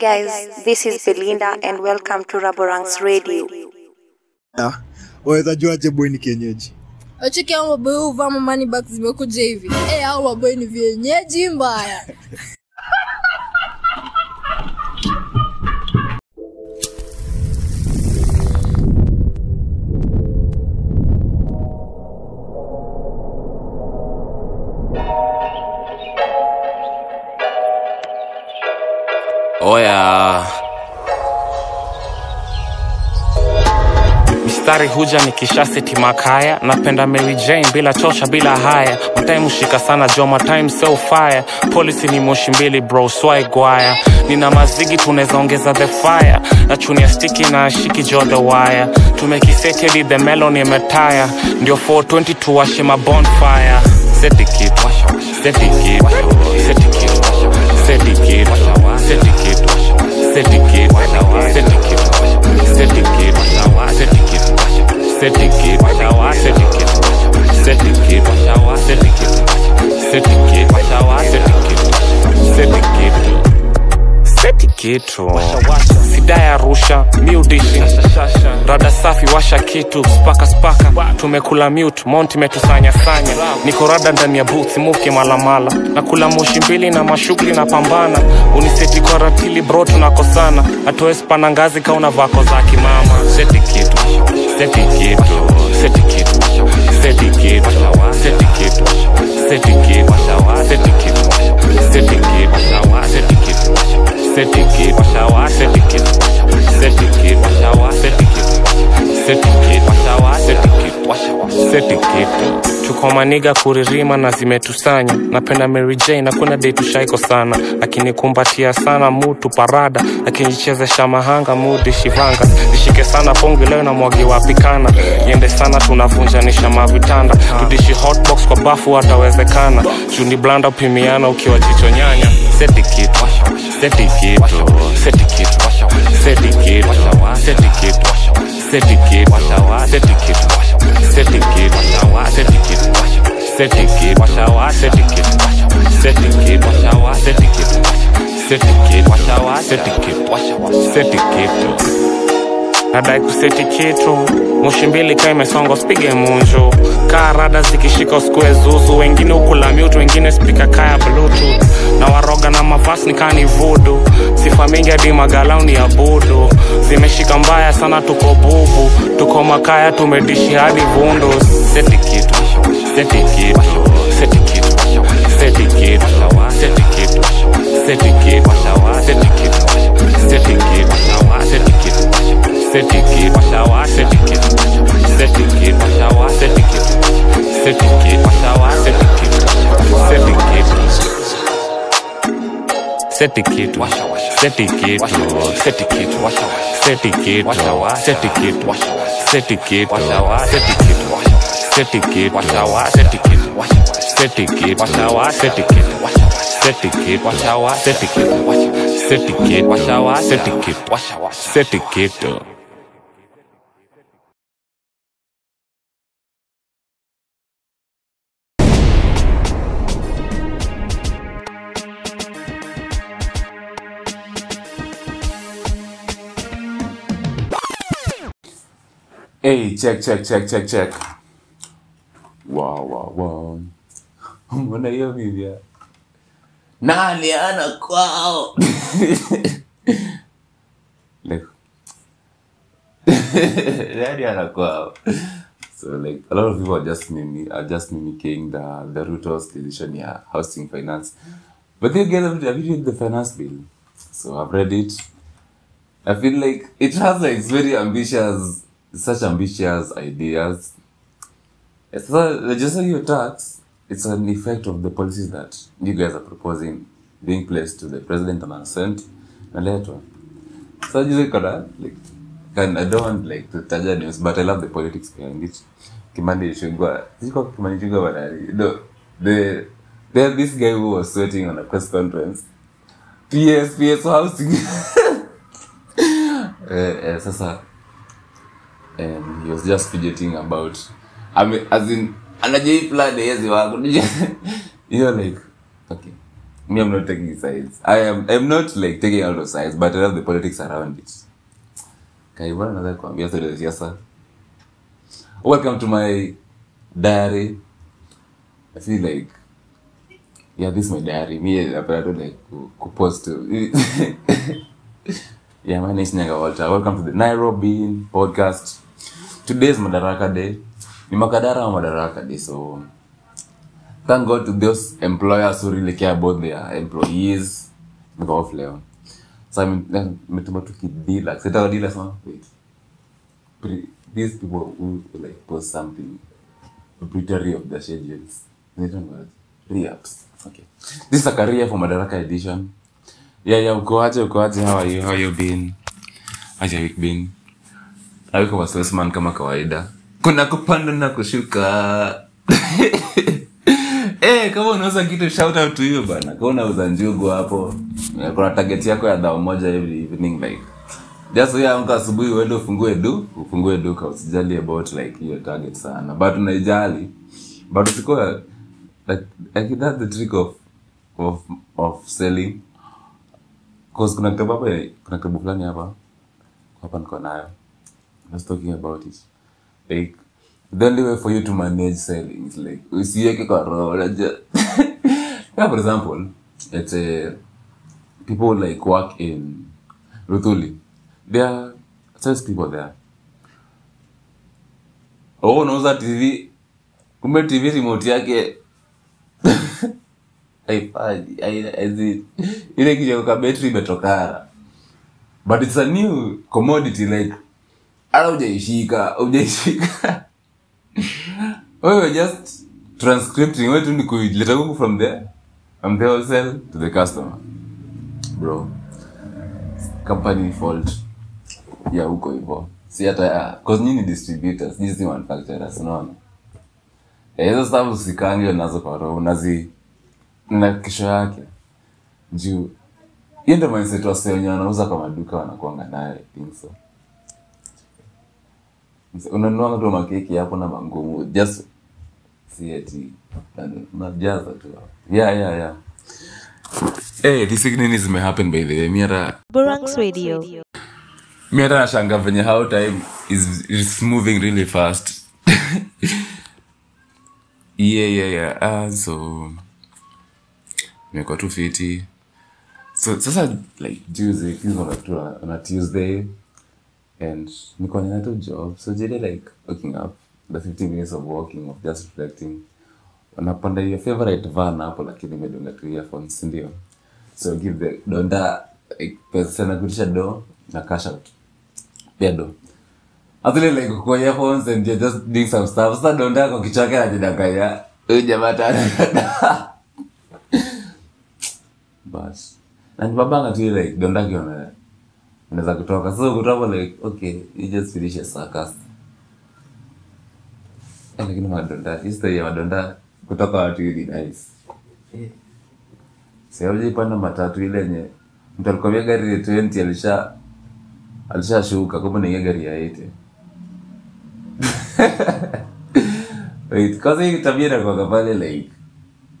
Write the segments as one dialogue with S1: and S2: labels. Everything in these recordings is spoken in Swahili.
S1: guys, this is Belinda and welcome to Raborang's Radio.
S2: Ah, waweza juaje boy ni kienyeji?
S3: Achiki au maboy huvaa mamani bag zimekuja hivi. E, au maboy ni vienyeji mbaya
S4: oya. Mistari huja nikisha seti makaya napenda mary jane bila chocha bila haya. Matime shika sana joma time so fire. Polisi ni moshi mbili bro swaigwaya nina mazigi tunaweza ongeza the fire. Na chunia stiki na shiki jo the wire. Tumekisetedi the melon imetaya ndio 420 tuwashe ma bonfire, seti kitu seti kitu seti kitu seti kitu seti kitu seti kitu seti kitu sida ya rusha rada safi washa kitu spaka spaka tumekula mute mount imetusanya sanya niko rada ndani ya booth muke malamala na kula moshi mbili na mashughuli na pambana uniseti kwa ratili bro tunakosana atoe spana ngazi kauna vako za kimama seti kitu seti kitu seti kitu seti kitu seti kitu seti kitu seti kitu seti kitu seti kitu seti kitu seti kitu seti kitu seti kitu tuko maniga kuririma na zimetusanya. Napenda mary jane nakuna dei tushaiko sana. Akinikumbatia sana mutu parada. Akinichezesha mahanga mudi shivanga. Nishike sana pongi leo na mwagi wapikana niende sana tunavunjanisha mavitanda. Tudishi hotbox kwa bafu atawezekana juni blanda upimiana ukiwa jicho nyanya. Seti kitu seti kitu seti kitu seti kitu seti kitu seti kitu seti kitu seti kitu seti kitu seti kitu seti kitu seti kitu seti kitu seti kitu seti kitu seti kitu nadai kuseti kitu moshi mbili kaa imesonga usipige munju. Kaa rada zikishika usikue zuzu. Wengine ukula mute wengine spika kaya bluetooth. Na waroga na mavasi nikaa ni vudu. Sifa mingi hadi magalauni ya budu. Zimeshika mbaya sana tuko bubu. Tuko makaya tumedishi hadi vundu. Seti kitu seti kitu seti kitu seti kitu seti kitu seti kitu seti kitu seti kitu seti kitu seti kitu seti kitu seti kitu seti kitu seti kitu seti kitu seti kitu seti kitu seti kitu seti kitu seti kitu seti
S5: Hey, check, check, check, check, check. Wow, wow, wow. Mbona hiyo vivya? Nani ana kwao? like, nani ana kwao? So like a lot of people are just mimi are just mimicking the the Ruto's decision yeah, housing finance. But then again, have you read the finance bill? So I've read it. I feel like it has like very ambitious, such ambitious ideas. So the just tax. It's an effect of the policies that you guys are proposing being placed to the president and sent naletwa. So just like like and I don't want like to taja news, but I love the politics behind it. Kimani Ichung'wah, siko Kimani Ichung'wah banali. No, the there this guy who was sweating on a press conference. PS PS housing. eh, eh, and he was just fidgeting about I mean, as in anajai plan yezi wangu you know like okay me i'm not taking sides. I am i'm not like taking out of sides but i love the politics around it. Kaibana naweza kuambia story za siasa? Welcome to my diary. I feel like yeah this is my diary. Me tu like ku- kupost yeah my name is nyaga walter. Welcome to the nairobi podcast today madaraka day. Ni makadara wa madaraka day so thank god to those employers who really care about their employees. Off leo. So I'm- nimetuma tu kidila. Sita sana wait. These people who like post something. Preparatory of the schedules re-ups. Okay. This is a career for madaraka edition. Yeah yeah ukoaje ukoaje how are you? How you been? How's your week been awiko wasiwasiman kama kawaida. Kuna kupanda na kushuka. Hey, kama unauza kitu shout out to you bana. Kama unauza njugu hapo. Eh, kuna target yako ya dhao moja every evening like just ya amka asubuhi uende ufungue du ufungue duka usijali about like hiyo target sana. But unaijali. But usikuwa like, like that's the trick of of of selling. Cause kuna kitabu kuna kitabu fulani hapa. Hapa niko nayo Was talking about it. Like the only way for you to manage selling is like usiweke kwa roho for example it's a people like work in Ruthuli. There are sales people there. Oh unauza tv kumbe tv remote yake. Ile kichaka betri imetokana but it's a new commodity like hata ujaishika ujaishika wewe just transcripting wewe tu ni kuileta huku from there from the wholesale to the customer. Bro company fault. Ya huko hivyo. Si hata cause nyinyi distributors nyinyi si manufacturers unaona Eh, hizo stuff usikange nazo kwa roho unazi na kesho yake. Juu hiyo ndio mindset wase wenye wanauza kwa maduka wanakuanga nayo I think so unanunua tu makeki hapo na mangumu. Just si yani, tu. Yeah yeah yeah. Hey, this week may happen by the way. Mi hata
S1: Burangs Radio.
S5: mi hata nashanga venye how time is, is moving really fast. Yeah yeah yeah. Uh, so nimekuwa tu fiti. So sasa like juzi kizo on a- on a tuesday and niko nina tu job. So jile like waking up the 15 minutes of walking of just reflecting. Unapanda your favorite van hapo lakini imedunga tu earphones ndio? So give the donda pesa na kutisha do na cash out. Pia do Actually like kwa earphones and you're just doing some stuff. Sasa donda kwa kichwa yake anajidanganya. Huyu jamaa tana bas. Na ni babanga tu like donda kiona unaweza kutoka So kutoka like okay you just finish a circus. Eh, lakini madonda history ya madonda kutoka watu ni nice. Siaujipanda matatu ile yenye mtu alikwambia gari ya 20 alisha alishashuka kumbe ni gari ya 80 Wait, kaza hii tabia inakuwanga pale like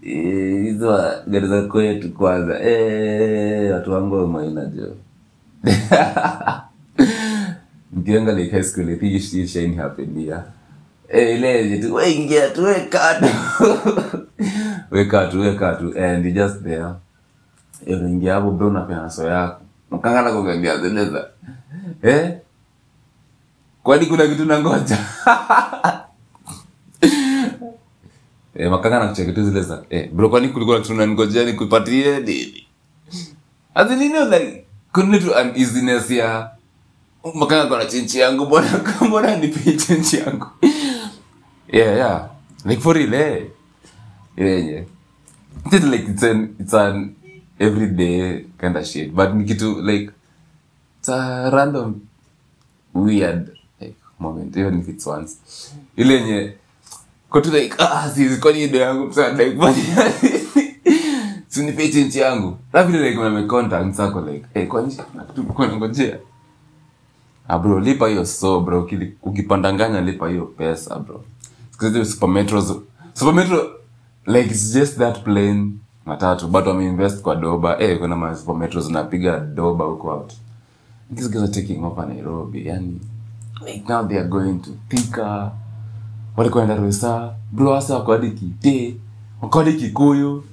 S5: eh, hizo gari za kwetu kwanza. Eh, watu wangu wa maina jo mkianga like high school I think eh ile yenye tu we ingia tu we kaa tu. We and just there. Eh, unaingia hapo bro na so yako. Mkanga na kugangia zeneza. Eh? Kwani kuna kitu nangoja? Eh makanga kucheka tu zile za eh bro kwani kulikuwa kitu nikupatie nini? Know, like, kuna tu uneasiness ya makanga kona chenchi yangu? Mbona mbona nipi chenchi yangu? Yeah yeah. Like for real eh? Yeah it's like it's an it's an everyday kind of shit. But ni like it's a random weird like moment. Even if it's once. Ile yenye kotu like ah si kwani ndio yangu msa like kwani sinipe chinchi yangu kwa ah lipa hiyo so bro. Ukipandanganya lipa hiyo pesa bro. Metro like it's just that plane matatu. But wameinvest kwa doba. Eh kuna ma zinapiga doba huko out. These guys are taking over nairobi. Yani like now they are going to thika. Walikuwa enda rosa bro hasa wako hadi kite wako kikuyu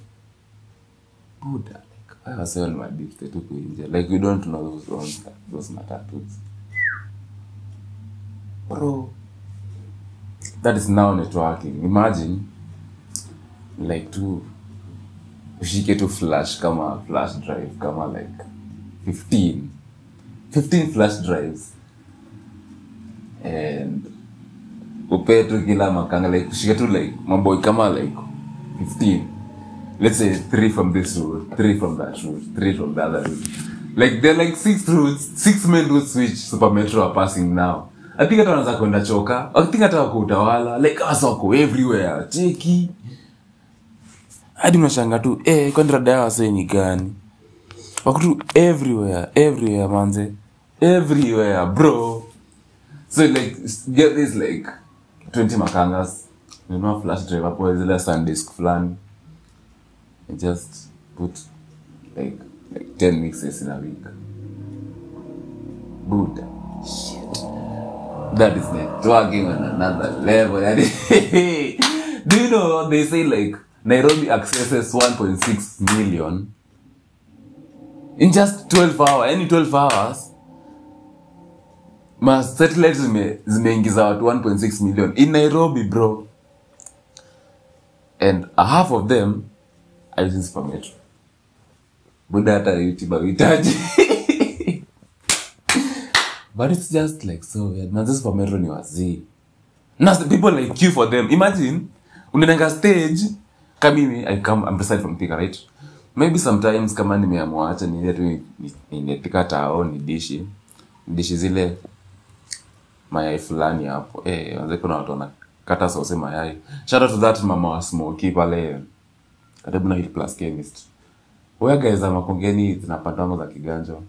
S5: buda like like we don't know those ones those matatus bro. That is now networking. Imagine like tu ushike tu flash kama flash drive kama like 15 15 flash drives. And upee tu kila makanga like ushike tu like maboy kama like 15 let's say three from this route three from that route three from the other route. Like they're like six routes six main routes which super metro are passing now. I think hata wanaanza kwenda choka. I think hata wako utawala. Like hasa wako everywhere. Cheki. Hadi unashanga tu eh kwani rada yao sasa ni gani? Wako tu everywhere everywhere manze. Everywhere bro. So like get this like 20 makangas. Nunua flash drive hapo zile sandisk fulani and just put like like 10 mixes in a week. Buddha shit. That is networking on another level. Do you know they say like nairobi accesses 1.6 million in just 12 hours any 12 hours? Ma satellite zime zimeingiza watu 1.6 million in nairobi bro. And a half of them super metro buda hata youtube hawahitaji but it's just like so weird. Man this super ni wazee. Na people like you for them. Imagine unaenanga stage kama i come i'm beside from Thika right? Maybe sometimes kama nimeamua niende tu ni- ni- nimepika tao ni dishi. Dishi zile mayai fulani hapo. Eh wanze kuna watu wanakata sose mayai. Shout out to that mama wa smoky pale karibu na hill plus chemist. Where guys ama kongeni zinapandwa za kiganjo.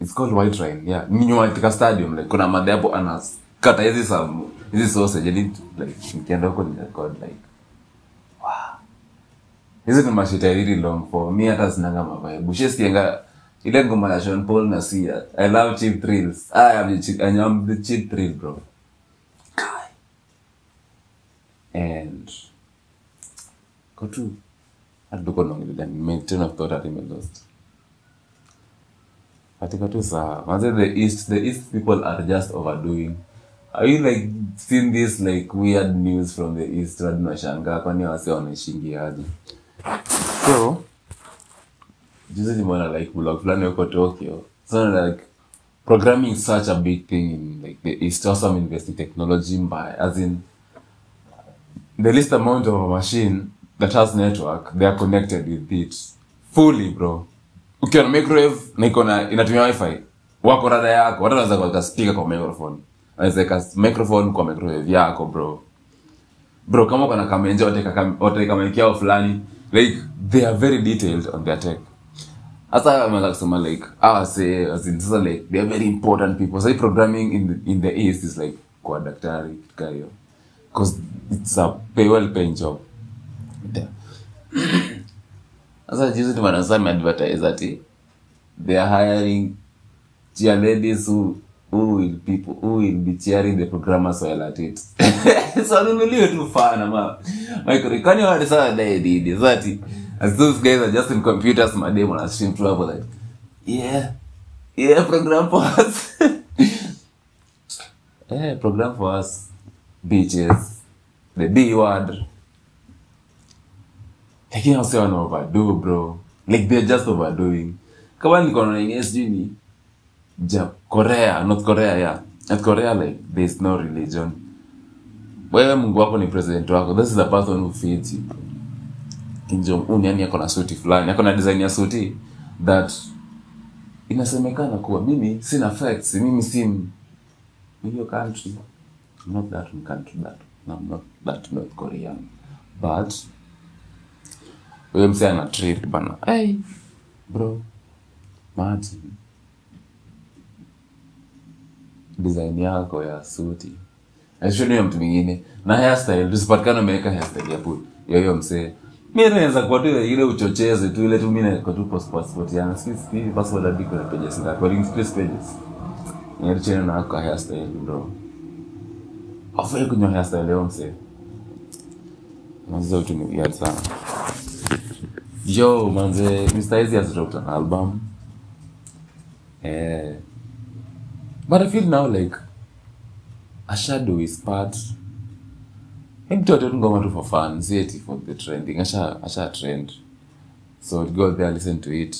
S5: It's called white rain yeah. Ninyo katika stadium like kuna madhe hapo anas kata hizi some hizi sausage yani like nikienda huko ni record like wow. Hizi ni mashita really long for me hata sinanga mavibe. Ushesikianga ile ngoma ya Sean Paul na Sia. I love cheap thrills. I am the cheap, I am the cheap thrill bro. And naongelea maintain of thought hata lost katika tu saa manze the east the east people are just overdoing. Are you like seen this like weird news from the east? Hadi unashangaa kwani wase wanaishingiaje so juzi nimeona like blog fulani huko tokyo. So like programming is such a big thing in like the east. Also I'm investing technology mbaya as in the least amount of a machine that has network. They are connected with it. Fully bro. Ukiwa na microwave na iko na inatumia wifi wako rada yako. Watu wanaweza kuweka speaker kwa microphone. Anaweza weka microphone kwa microwave yako bro. Bro kama uko na kamenje wateka mic yao fulani. Like they are very detailed on their tech. Hasa ameweza kusema like ah say as in sasa like they are very important people. So programming in in the east is like kwa daktari kaa because it's a well paying job. Sasa juzi ni wanasema advertise ati they are hiring cheer ladies who who will people who will be cheering the programmers while at it. So nunuliwe tu fana ma Michael kwani wale sawa dai didi zati as those guys are just in computers madam on a stream to have like yeah yeah program for us. Yeah program for us bitches. The b word lakini wase wana overdo bro. Like they're just overdoing. Kama niko ni ja korea north korea yeah. North korea like there no religion. Wewe mungu wako ni president wako. This is the person who feeds you. Kim ako na suti fulani. Ako na design ya suti that inasemekana kuwa mimi sina facts mimi si hiyo country. I'm not that country that I'm not that North Korean. But huyo msee ana trip bana. Hey. Bro imagine design yako ya suti. Ashoni mtu mwingine. Na hairstyle tusipatikana umeweka hairstyle ya pu ya hiyo msee mi naweza kuwa tu ile uchochezi tu ile tu mi naeka tu post passport yangu. Sijui passport hadi kuna pages ngapi? Kwa links please pages. Niachana na kwa hairstyle bro. Afai kunyo hairstyle leo msee mazizo ni weird sana yo manze Mr. ezi has dropped an album. Eh but I feel now like a shadow is part. Mtu tu ngoma tu for fun si for the trending. Asha asha trend. So go there listen to it.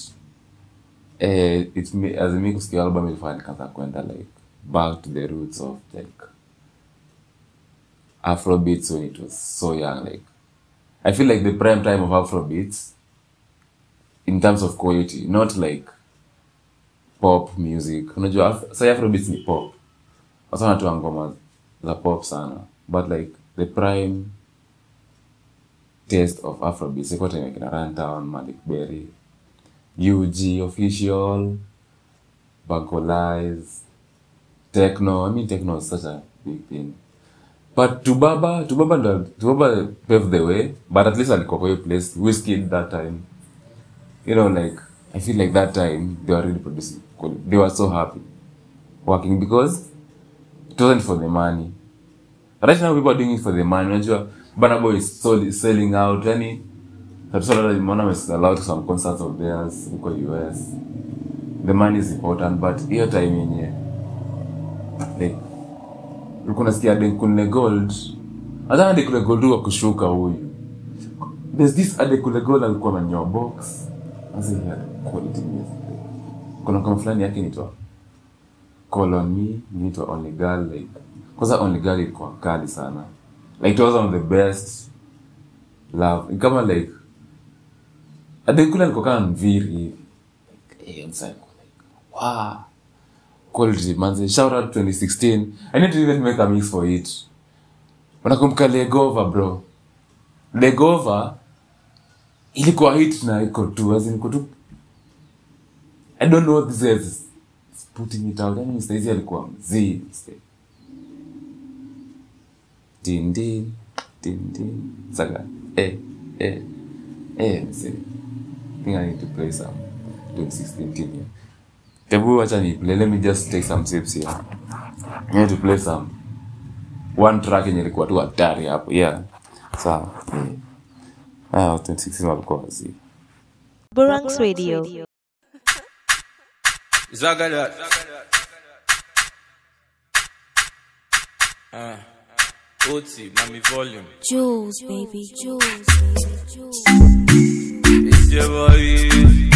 S5: Eh it as album ilifanya nikaanza kwenda like back to the roots of like afrobeats when it was so young like i feel like the prime time of afrobeats in terms of quality not like pop music. Unajua sai afrobeats ni pop. Wasa ngoma za pop sana. But like the prime taste of afrobeats iko time kina runtown malik ug official bagolize techno. I mean techno is such a big thing. But tubaba tubaba ndo tubaba paved the way but at least alikuwa kwa hiyo place whiskey that time you know like i feel like that time they were really producing they were so happy working because it wasn't for the money. Right now people are doing it for the money unajua Burna is sold, selling out yani out some concerts of theirs huko US the money is important but hiyo time yenye like unasikia Adekunle Gold. Hata Adekunle Gold wa kushuka huyu. There's this Adekunle Gold alikuwa na nyoa box music. Kuna kama fulani yake inaitwa Call on Me inaitwa Only Girl kwanza Only Girl kali sana. Like it was one of the best love. Kama like Adekunle alikuwa kama mviri. Eh quality manze shout out 2016 i need to even make a mix for it. Unakumbuka legova bro? Legova ilikuwa hit na iko tu as in i don't know this is putting it out yani Mr. Alikuwa mzee din din saga eh eh eh mzee think I need to play some 2016 team here. Hebu wacha ni play. Let me just take some tips here. I need to play some one track yenye ilikuwa tu hatari hapo. Yeah. Sawa. Yeah. Ah, 2016 walikuwa wazi.
S6: Burangs Radio.
S7: Zagadat. Uh, Oti, mommy volume.
S8: Jules, baby, Jules, baby, Jules.
S7: It's your boy. Easy.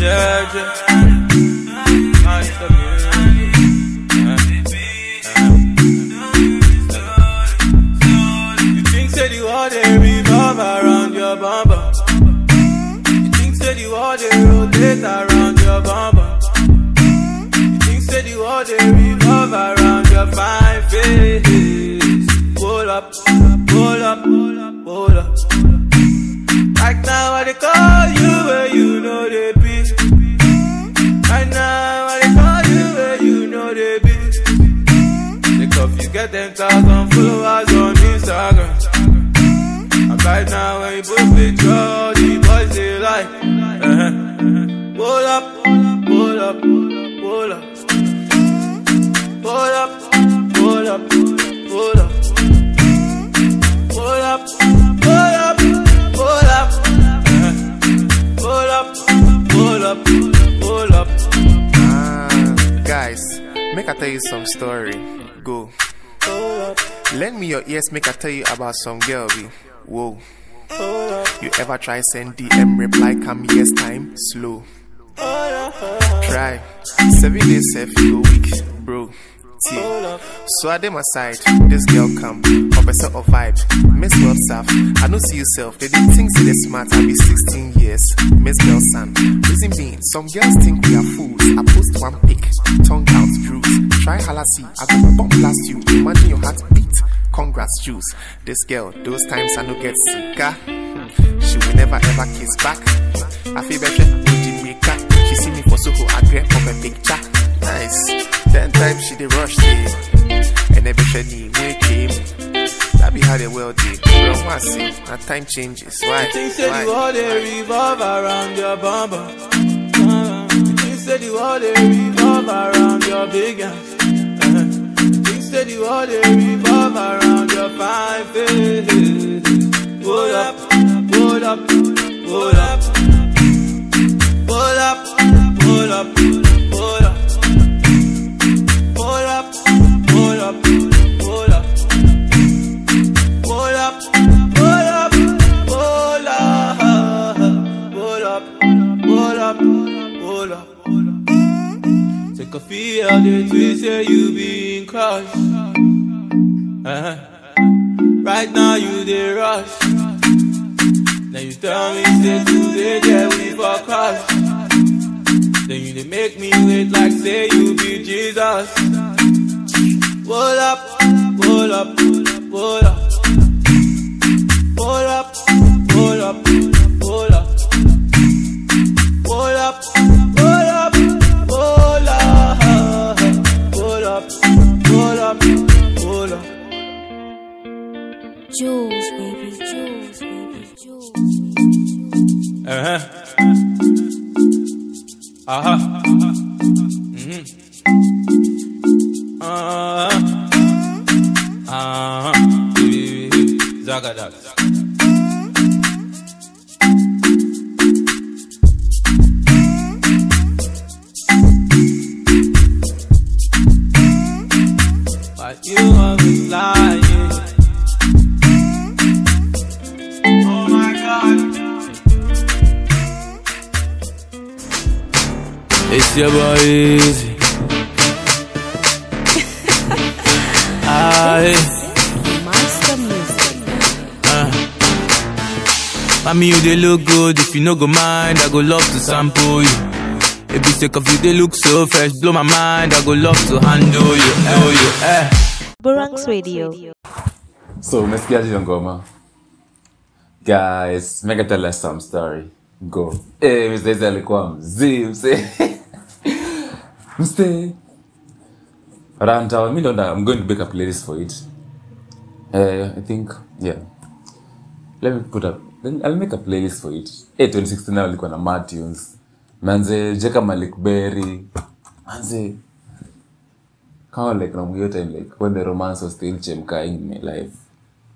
S7: Yeah, yeah. Ah, it's the music. Uh, uh. You think say the world they revolve around your bumper? You think say the world they rotate around your bumper? You think say the world they revolve around your fine face? Hold up,
S9: tell you some story. Go. Lend me your ears, make I tell you about some girl. Be. Whoa. You ever try send DM reply come yes time slow. Try seven days go week, bro. T. So I did my side, this girl come, sort of vibe. Miss Girl Saf, I don't see yourself. They didn't think say they smart, I be 16 years. Miss Girl Son, reason being, some girls think we are fools. I post one pic, tongue out, cruise. Try halassi, I go bomb blast you. Imagine your heart beat. Congrats, juice. This girl, those times I no get sicker. Ah. She will never ever kiss back. I feel better with Jamaica. She see me for Soho, I grab up a picture. Nice. Ten times she dey rush me. And every shiny we came. That be how they will be. Real massive. Now time changes. Why?
S7: The things
S9: said
S7: you all they revolve around your bum bum. Things said you all they revolve around your big ass. Things said you all they revolve around your fine face. Hold up, hold up, hold up, hold up, hold up. Hold up. Feel the twist, say you being crushed. Uh-huh. Right now you the rush. Then you tell me say today yeah we for crush. Then you make me wait like say you be Jesus. Hold up, hold up, hold up. You no go mind, I go love to sample you. If you take off you, they look so fresh. Blow my mind, I go love to handle you. Know you, eh.
S6: Burangs Radio.
S5: so umesikiaje hiyo ngoma guys make tell us some story go eh mzee Zee alikuwa mzee mzee mzee ranta mimi ndo i'm going to make a playlist for it uh, i think yeah let me put up then i'll make a playlist for it. Eh 2016 now alikuwa na mad tunes manze jeka malik berry manze kama like na mwiyo time like when the romance was still chemkaing in my life.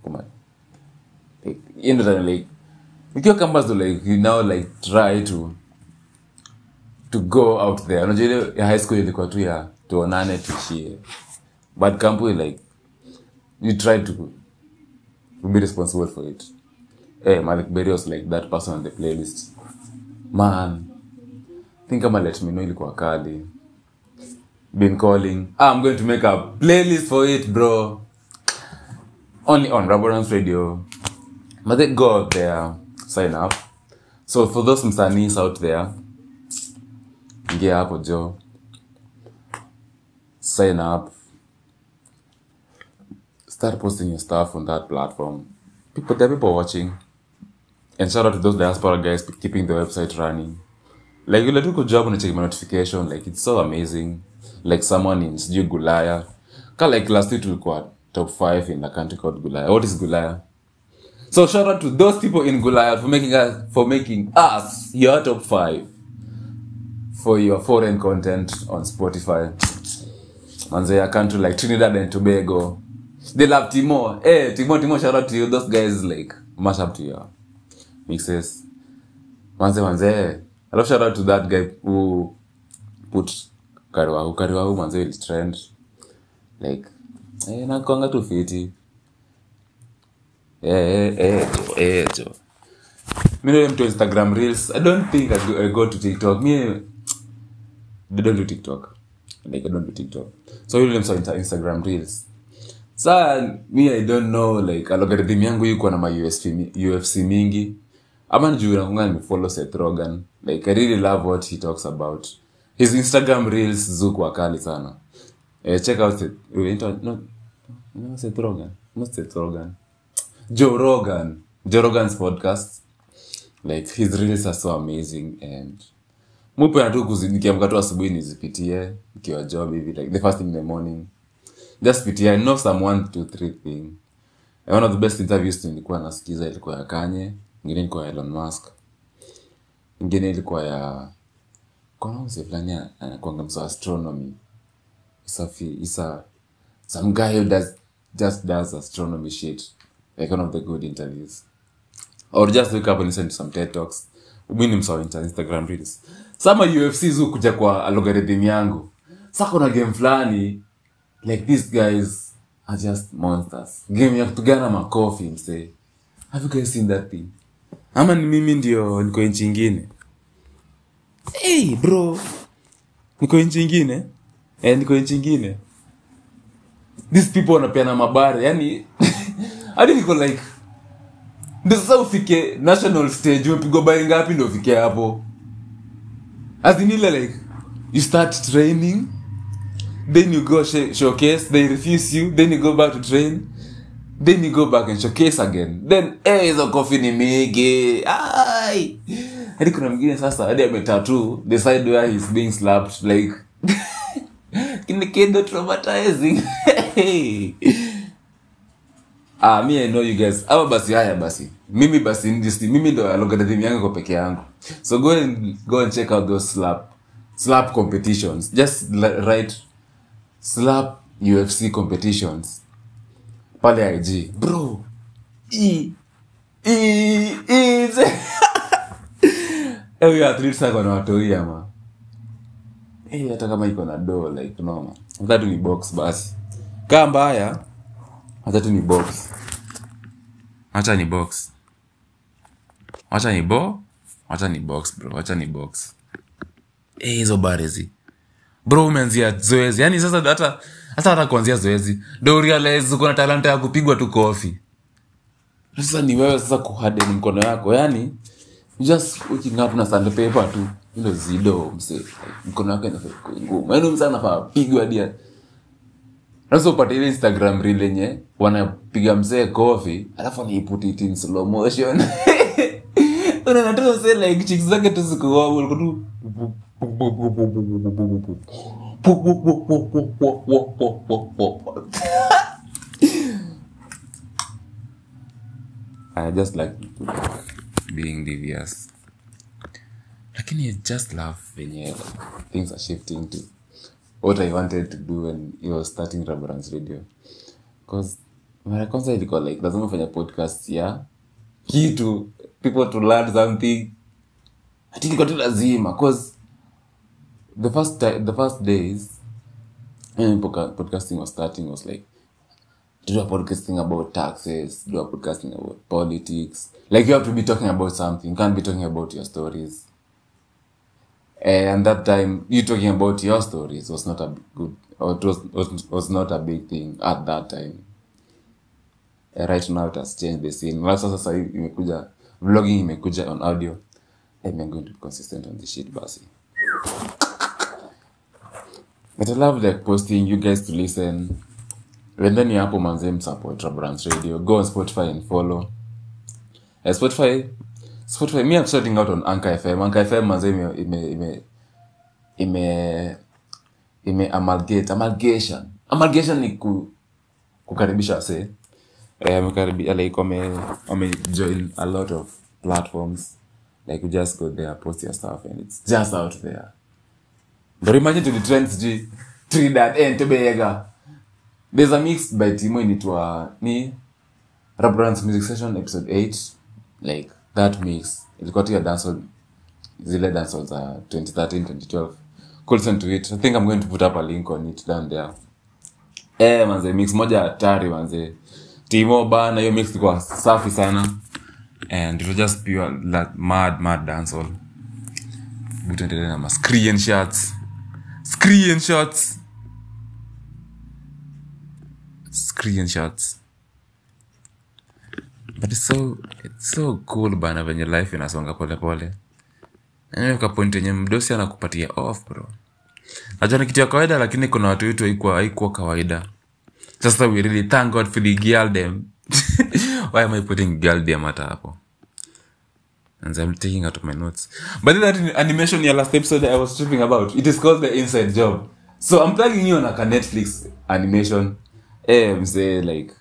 S5: Come on. Like you know like ikiwa kama so like you now like try to to go out there. Unajua ile ya high school ilikuwa tu ya tuonane tushie but kampu like you try to be responsible for it eh Malik Berry was like that person on the playlist. Man think kama let me know ilikuwa kali. Been calling ah, i'm going to make a playlist for it bro. Only on Raborance radio. But then go out there sign up. So for those msanis out there ingia hapo jo sign up. Start posting your stuff on that platform. People there are people watching and shout out to those diaspora guys keeping the website running. Like yule tu kujob unacheki my notification like it's so amazing. Like someone in sijui gulaya. Like last week tulikuwa top 5 in a country called gulaya. What is gulaya? So shout out to those people in gulaya for making us for making us your top 5 for your foreign content on spotify. Manze a country like trinidad and tobago. They love timo. Hey timo timo shout out to you. Those guys like mash up to your mixes. Manze manze. Alafu shout out to that guy who put kariwahu. Kariwahu manze will trend. Like eh nakwanga tu fiti. Eh eh eh jo eh jo. Ndio mtu instagram reels. I don't think i go, I go to tiktok. Me I don't do tiktok. Like i don't do tiktok. So yule msa insta- instagram reels. Sa me i don't know like algorithm yangu yuko na ma UFC, ufc mingi ama njuu nakunga nimefollow seth rogan like i really love what he talks about. His instagram reels zuku akali sana. Eh, check out seth, uh, into, no, no, seth rogan not seth rogan joe rogan. Joe rogan's podcast. Like his reels are so amazing and mupena tu nikiamka tu asubuhi nizipitie nikiwa job hivi like the first thing in the morning. Just pitie I know some one two three thing. One of the best interviews nilikuwa nasikiza ilikuwa ya ingine ilikuwa elon musk. Ingine ilikuwa ya kuna fulani anakwanga msa astronomy? Isafi isa some guy who does just does astronomy shit. Like one of the good interviews. Or just wake up and listen to some TED talks. Instagram reels. Sama ufc zu kuja kwa algorithm yangu. Sa kuna game fulani like these guys are just monsters. Game ya kutugana makofi msee have you guys seen that thing ama ni mimi ndio niko nchi ingine? Hey bro. Niko nchi ingine? Eh, niko nchi ingine. These people wanapeana mabare yani hadi niko like ndio sasa ufike national stage umepigwa bari ngapi ndo ufike hapo? Azinile like you start training then you go sh- showcase they refuse you then you go back to train then you go back and showcase again. Then eh, ni mingi. Ai. Hadi sasa hadi ametatu the where he's being slapped like kini traumatizing. Ah me i know you guys. Ama basi haya basi. Mimi basi ndisi mimi ndo algorithm yangu kwa peke yangu. So go and go and check out those slap slap competitions. Just write slap ufc competitions pale ig bro. E eh hata kama iko na do like noma hatatu ni box basi. Kaa mbaya. Hatatu ni box. Acha ni box. Acha ni bo. Wacha ni box bro. Acha ni box. Hizo hizo barezi bro umeanzia zoezi. Yani sasa hata hata hata kuanzia zoezi. Ndo realize uko na talanta ya kupigwa tu kofi sasa ni wewe sasa kuharden mkono yako yani just tu. Hilo zido mse mkono wake inafaa ngumu. Yani mse anafaa pigwa hadi ya- upate ile instagram reel yenye wanapiga mzee kofi alafu anaiput it in slow motion. Unaona tu mzee like I just like being devious lakini I just love venye things are shifting to what I wanted to do when you was starting Rabarans Radio. Cause mara kwanza ilikuwa like lazima ufanya podcast ya kitu people to learn something. Ati ilikuwa tu lazima cause the first time, the first days when podca- podcasting was starting was like do a podcasting about taxes, do a podcasting about politics. Like you have to be talking about something. You can't be talking about your stories. and that time you talking about your stories was not a good or it was, was, was not a big thing at that time Eh, right now it has changed the scene Alafu sasa sasa vlogging imekuja on audio I'm going to be consistent on this shit basi but I love like posting you guys to listen. Wendeni hapo manze msupport Brands Radio. Go on Spotify and follow. Uh, Spotify Spotify me I'm starting out on Anchor FM Anchor FM manze ime ime ime ime, amalgate amalgation. Amalgation ni ku, kukaribisha wase eh, like join a lot of platforms. Like you just go there post your stuff and it's just out there trends g Trinidad and Tobago there's a mix by Timo initwa ni Rabrans Music Session episode 8 like that mix. Ilikuwa dancehall zile dancehall za 2013 2012 cool to it. I think i'm going to put up a link on it down there. Eh manze mix moja hatari manze. Timo bana hiyo mix ilikuwa safi sana. And it was just pure like, mad mad dancehall butendelee na ma screen screen shots screen shots but it's so it's so cool bana venye life inasonga pole pole. Yaani point yenye mdosi anakupatia off bro. Najua kitu ya kawaida lakini kuna watu wetu haikuwa haikuwa kawaida. Sasa we really thank god for the girldom why am i putting girldom hata hapo and i'm taking out of my notes. But that animation ya last episode i was tripping about it is called the inside job. So i'm plugging you on like a netflix animation. Eh msee like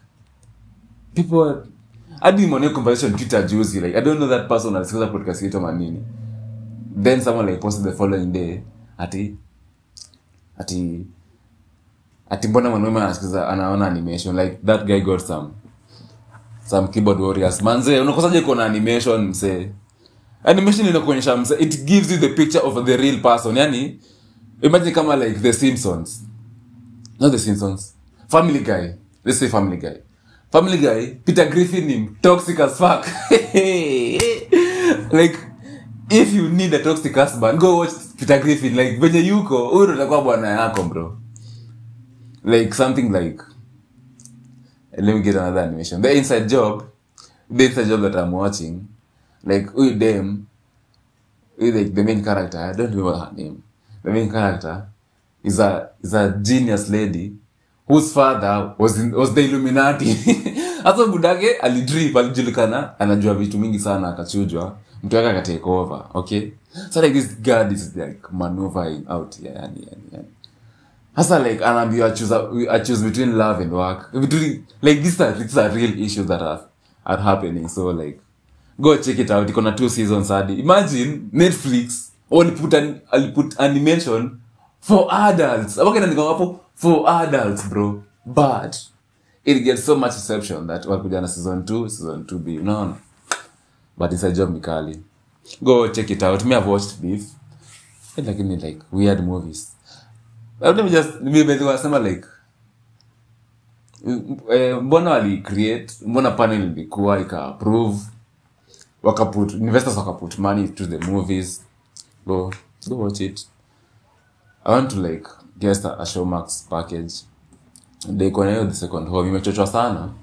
S5: people hadi nimeonea conversation twitter juzi like i don't know that person alisikiza podcast yetu ama then someone like posted the following day ati ati ati mbona mwanaume anasikiza anaona animation like that guy got some some keyboard warriors. Manze unakosaje kuona animation msee animation inakuonyesha msa it gives you the picture of the real person. Yani imagine kama like the simpsons. Not the simpsons. Family guy. Let's say family guy. Family guy peter griffin ni toxic as fuck. Like if you need a toxic husband go watch peter griffin. Like venye yuko huyu ndo bwana yako bro. Like something like let me get another animation. The inside job. The inside job that i'm watching like huyu dem huyu the main character i don't remember her name. The main character is a is a genius lady whose father was in, was the illuminati. Hasa budake alidrip alijulikana anajua vitu mingi sana akachujwa. Mtu wake akatake over okay? So like this god is like maneuvering out yeah, yani, yani, yani. Hasa like anaambiwa choose a- choose between love and work. Between like these are, these are real issues that are, are happening. So like go check it out iko na two seasons hadi. Imagine netflix waliput an, aliput animation for adults. Awakenaandika for adults bro. But it gets so much reception that walikuja na season 2 season 2b unaona? But a job mikali. Go check it out. Me have watched beef. Lakini like weird movies. Let me just mimi wasema like eh, mbona wali create mbona panel ilikuwa ika approve wakaput investors wakaput money to the movies. Go go watch it. I want to like guest a, a showmax package. They iko the second home. Imechochwa sana.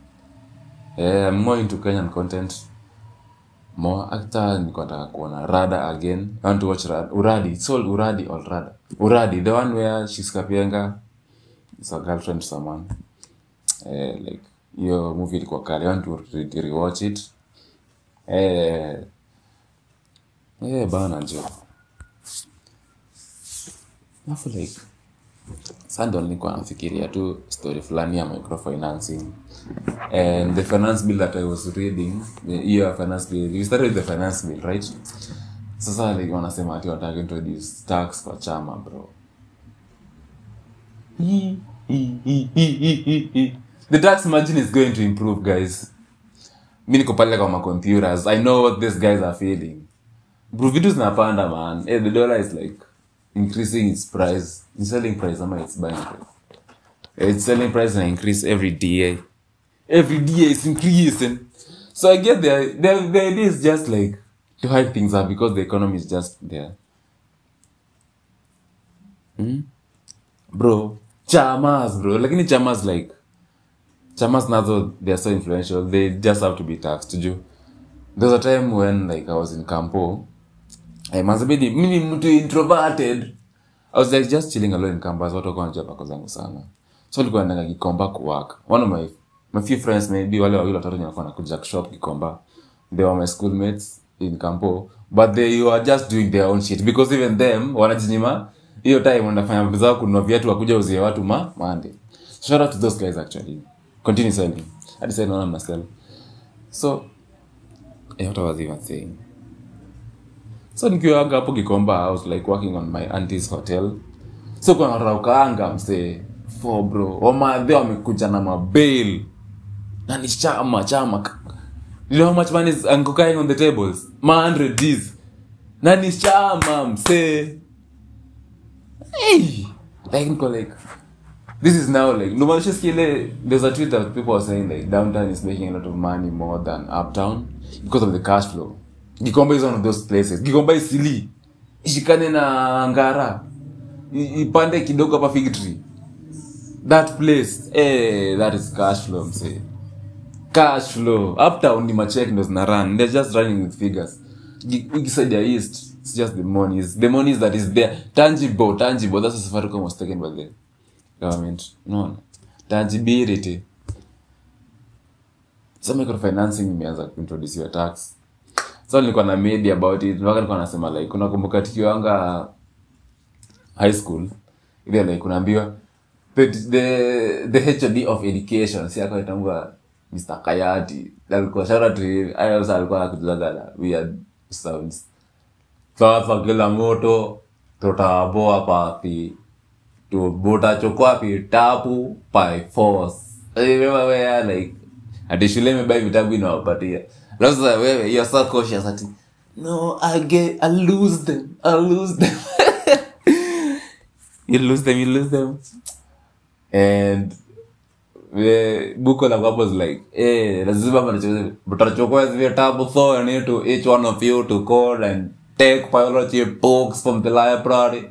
S5: Eh, I'm more into kenyan content. More actor niko kuona. Rada again. I want to watch rada uradi. It's all uradi all rada. Uradi the one where she's kapienga is a girlfriend someone. Eh, like hiyo movie ilikuwa kali. I want to re- rewatch it eh. Eh bana njo. alafu like sando nilikuwa nafikiria tu story fulani ya microfinancing. And the finance bill that i was reading hiyo ya finance bill you started with the finance bill right? Sasa like wanasema ati wanataka introduce tax kwa chama bro. The tax margin is going to improve guys mi niko pale kwa macomputers i know what these guys are feeling. Bro vitu zinapanda man. Hey, the dollar is like increasing its price. Its selling price ama its buying price? Its selling price na increase every day. Every day is increasing. So i get the, the, the idea is just like to hide things up because the economy is just there. Hmm? bro chamas bro. Lakini chamas like chamas nazo they are so influential they just have to be taxed you. There was a time when like i was in campo I must be mimi mtu introverted. I was like just chilling alone in campus watu wakawa wanajua zangu sana. So nilikuwa naenda gikomba kuwork one of my my few friends maybe wale wawili watatu nilikuwa walikuwa wanakuja kushop gikomba. They were my schoolmates in campo but they were just doing their own shit. Because even them wanajinyima hiyo time wanafanya zao kununua viatu wakuja uzie watu ma mande shout out to those guys actually continue sending hadi sasa naona mnasell so eh, what was even saying? So nikiwanga hapo like working on my auntie's hotel. So kuna raukaanga msee. Fo bro wamadhe wamekuja na mabail. Na ni chama chama. You know how much money is crying on the tables? Ma 100 gs na ni chama msee. Hey! Like niko like this is now like no matter skile there's a tweet that people are saying like downtown is making a lot of money more than uptown because of the cash flow. Gikomba is one of those places. Gikomba isili ishikane na ngara. Ipande kidogo hapa fig that place eh that is cash flow mse. cash flow. Uptown ni machek ndo zina run. They're just running with figures. Gi- ukisaidia east it's just the monies. The monies that is there. Tangible tangible. That's safaricom was taken by the government. Unaona? Tangibility so microfinancing imeanza kuintroduce your tax. So nilikuwa na maybe about it. Mpaka nilikuwa nasema like unakumbuka tukiwanga high school? Ile like unaambiwa the, the, hod of education. Si akaitambua mr kayati. Alikuwa shara tu hivi aya sasa alikuwa akituzaga na weird sounds. Sasa kila moto tutaboa papi tubutachukua tapu by force remember where like ati shule imebai vitabu inawapatia Alafu sasa wewe you're so cautious ati no I get I lose them I lose them. You lose them you lose them. And the book on the was like eh lazima mtachukua hizi vitabu so you need to each one of you to call and take biology books from the library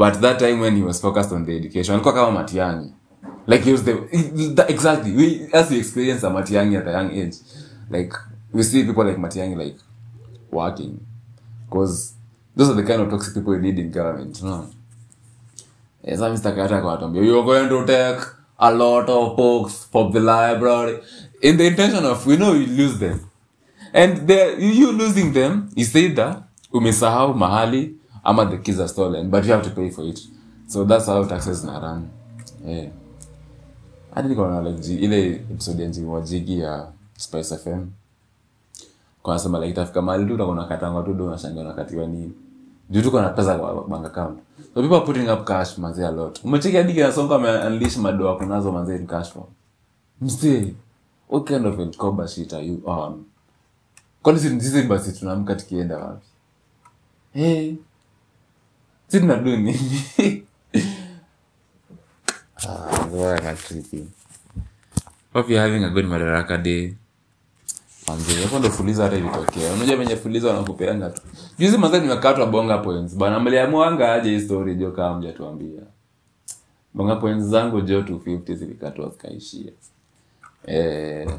S5: but that time when he was focused on the education alikuwa kama Matiang'i like he was the the exactly we as we experience a Matiang'i at a young age like we see people like Matiang'i like working because those are the kind of toxic people you need in government know Yes, I'm Mr. Kata Kwatombia. You're going to take a lot of books from the library in the intention of we know you lose them. And you losing them is either umesahau mahali ama the keys are stolen, but you have to pay for it. So that's how taxes na run. Yeah. Hadi niko na ile episode ya Njigi Jigi ya Spice FM. kwanasema like tafika mahali tu utakuwa unakatangwa tu do unakatiwa nini. Juu tuko na pesa kwa bank account. So people are putting up cash manze a lot. Umecheki hadi kina unleash madoa kunazo manze in cash form. Mzee, what kind of encoba shit are you on? Kwani sisi basi tunaamka tukienda wapi? Eh. Sisi tunadu nini? ah, boy, na trippy. Hope you're having a good Madaraka day. Ndo fuliza hata ilitokea. Unajua venye fuliza wanakupeanga. Juzi manze nimekatwa bonga points. Bana mliamuanga aje hii story jo kama mjatuambia. Bonga points zangu jo 250 zilikatwa zikaishia. Eh.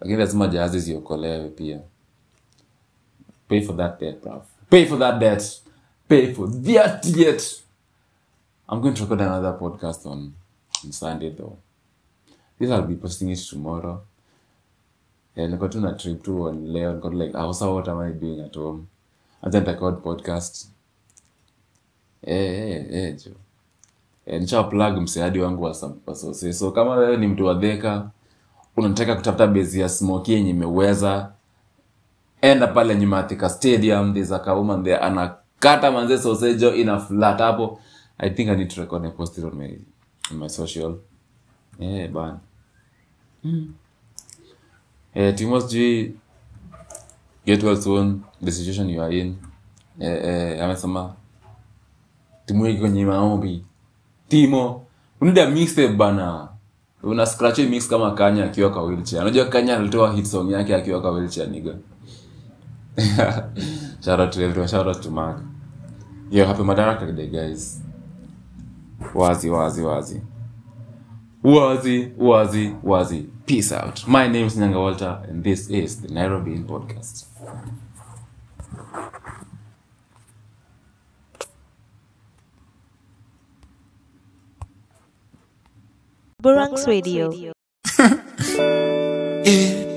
S5: Lakini lazima jahazi ziokolewe pia. Pay for that debt, bruv. Pay for that debt. Pay for that yet. I'm going to record another podcast on, on Sunday though. This I'll be posting it tomorrow. Yeah, niko tu na trip tu on leo niko like, oh, so what am I doing at home? And then record podcast. Eh, eh, eh, jo. Eh, nisha plug mseadi wangu wa sam- So kama wewe ni mtu wa dheka, unataka kutafuta base ya smoke yenye imeweza, enda pale nyuma ya Stadium, there's a woman there anakata manze sosejo ina flat hapo. I think I need to record and post it on my on my social. yeah, ban mm. Eh, Timo sijui get well soon, the situation you are in. Eh, eh, amesema timu kwenye maombi. Timo, unida mixtape bana. Una scratch mix kama Kanya akiwa kwa wheelchair. Unajua Kanya alitoa hit song yake akiwa kwa wheelchair niga shout out to everyone, shout out to Mark. Yo, happy Madaraka Day guys. Wazi wazi wazi. Wazi, wazi, wazi. Peace out. My name is Nyanga Walter, and this is the Nairobi In Podcast.
S6: Burangs Radio.
S8: Eh, eh,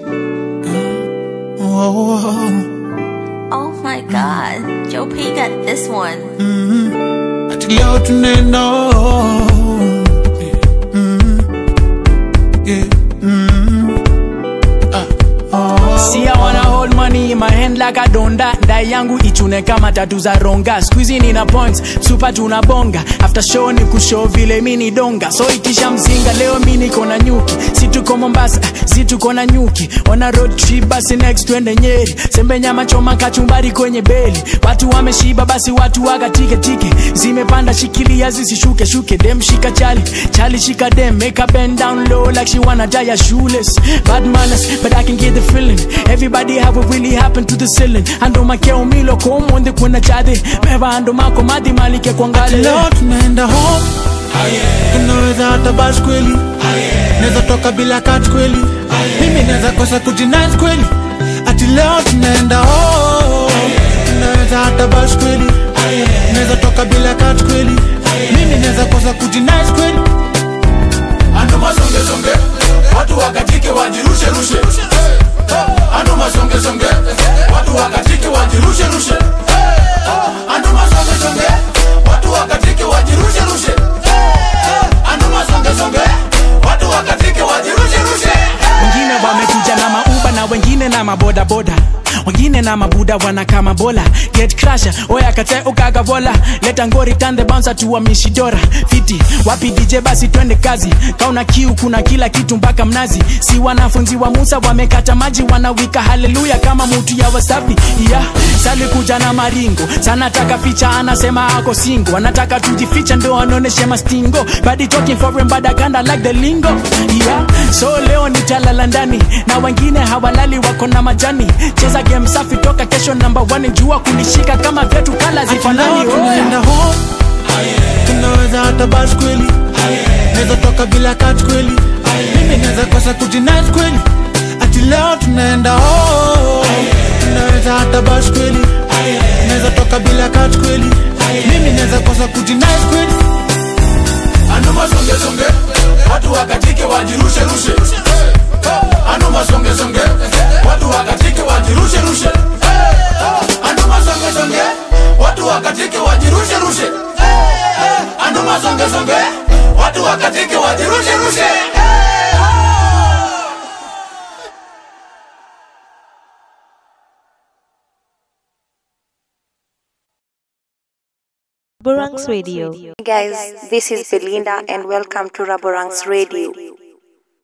S8: oh, oh, oh. oh my god. Joe P got this one.
S7: Ati leo tunaenda home. Mm. Yeah. Mm.
S10: See, I wanna hold money in my hand like I don't yangu ichune kama tatu za ronga. Squeezing in a points, super tunabonga. After show ni kushow vile mini donga. So itisha mzinga, leo mi na nyuki. Si Mombasa, si na nyuki. ona road trip, basi next twende Nyeri. Sembe nyama choma kachumbari kwenye beli. Watu wameshiba, basi watu waga tike tike. Zimepanda shikilia zisishuke shuke. Dem shika chali, chali shika dem. Make her bend down low like she wanna die a shoeless. Bad manners, but I can get the feeling. Everybody have a really happened to the ceiling. Ando makeo milo komonde kuna chade. Beba ando mako madi malike kwangale.
S7: leo tunaenda home. Unaweza hata bas kweli naweza toka bila kat kweli mimi naweza kosa kujinais kweli
S11: ati leo tunaenda oh, unaweza hata bash kweli naweza toka bila kat kweli mimi naweza kosa kujinais kweli
S5: ando masongesonge watu wakatike wajirusherushe ando masongesonge watu wakatike wajirusherushe ando masongesonge watu wakatike wajirusherushe ando masongesonge
S10: wengine na mabodaboda wengine na mabuda wanakama bola. Get crusher oya kate ukagavola leta ngori tande bouncer tuwa mishidora. Fiti wapi dj basi twende kazi. Kauna kiu kuna kila kitu mpaka mnazi. Si wanafunzi wa musa wamekata maji wanawika haleluya kama mutu ya wasafi yeah. sali kuja na maringo. Sana taka ficha anasema ako singo anataka tujificha ndo anoneshe mastingo. Badi talking for him but I kinda like the lingo. Yeah. so leo nitalala ndani. Na wengine hawalali wako na majani. Cheza game safi toka kesho namba 1 jua kunishika kama vyetu kala zifanani
S11: tunaenda home tunaweza hata bash kweli. Naweza toka bila kat kweli. Mimi naweza kosa kujinaz kweli. Ati leo tunaenda home tunaweza hata bash kweli. Naweza toka bila kat kweli. Mimi naweza kosa kujinaz kweli.
S5: Anuma songe songe. Watu wakatike wajirusherushe ando masongesonge watu wakatike wajirusherushe ando masongesonge watu wakatike wajirusherushe ando masongesonge watu wakatike wajirusherushe
S6: Burangs Radio.
S1: Guys, this is Belinda and welcome to Raborang's Radio.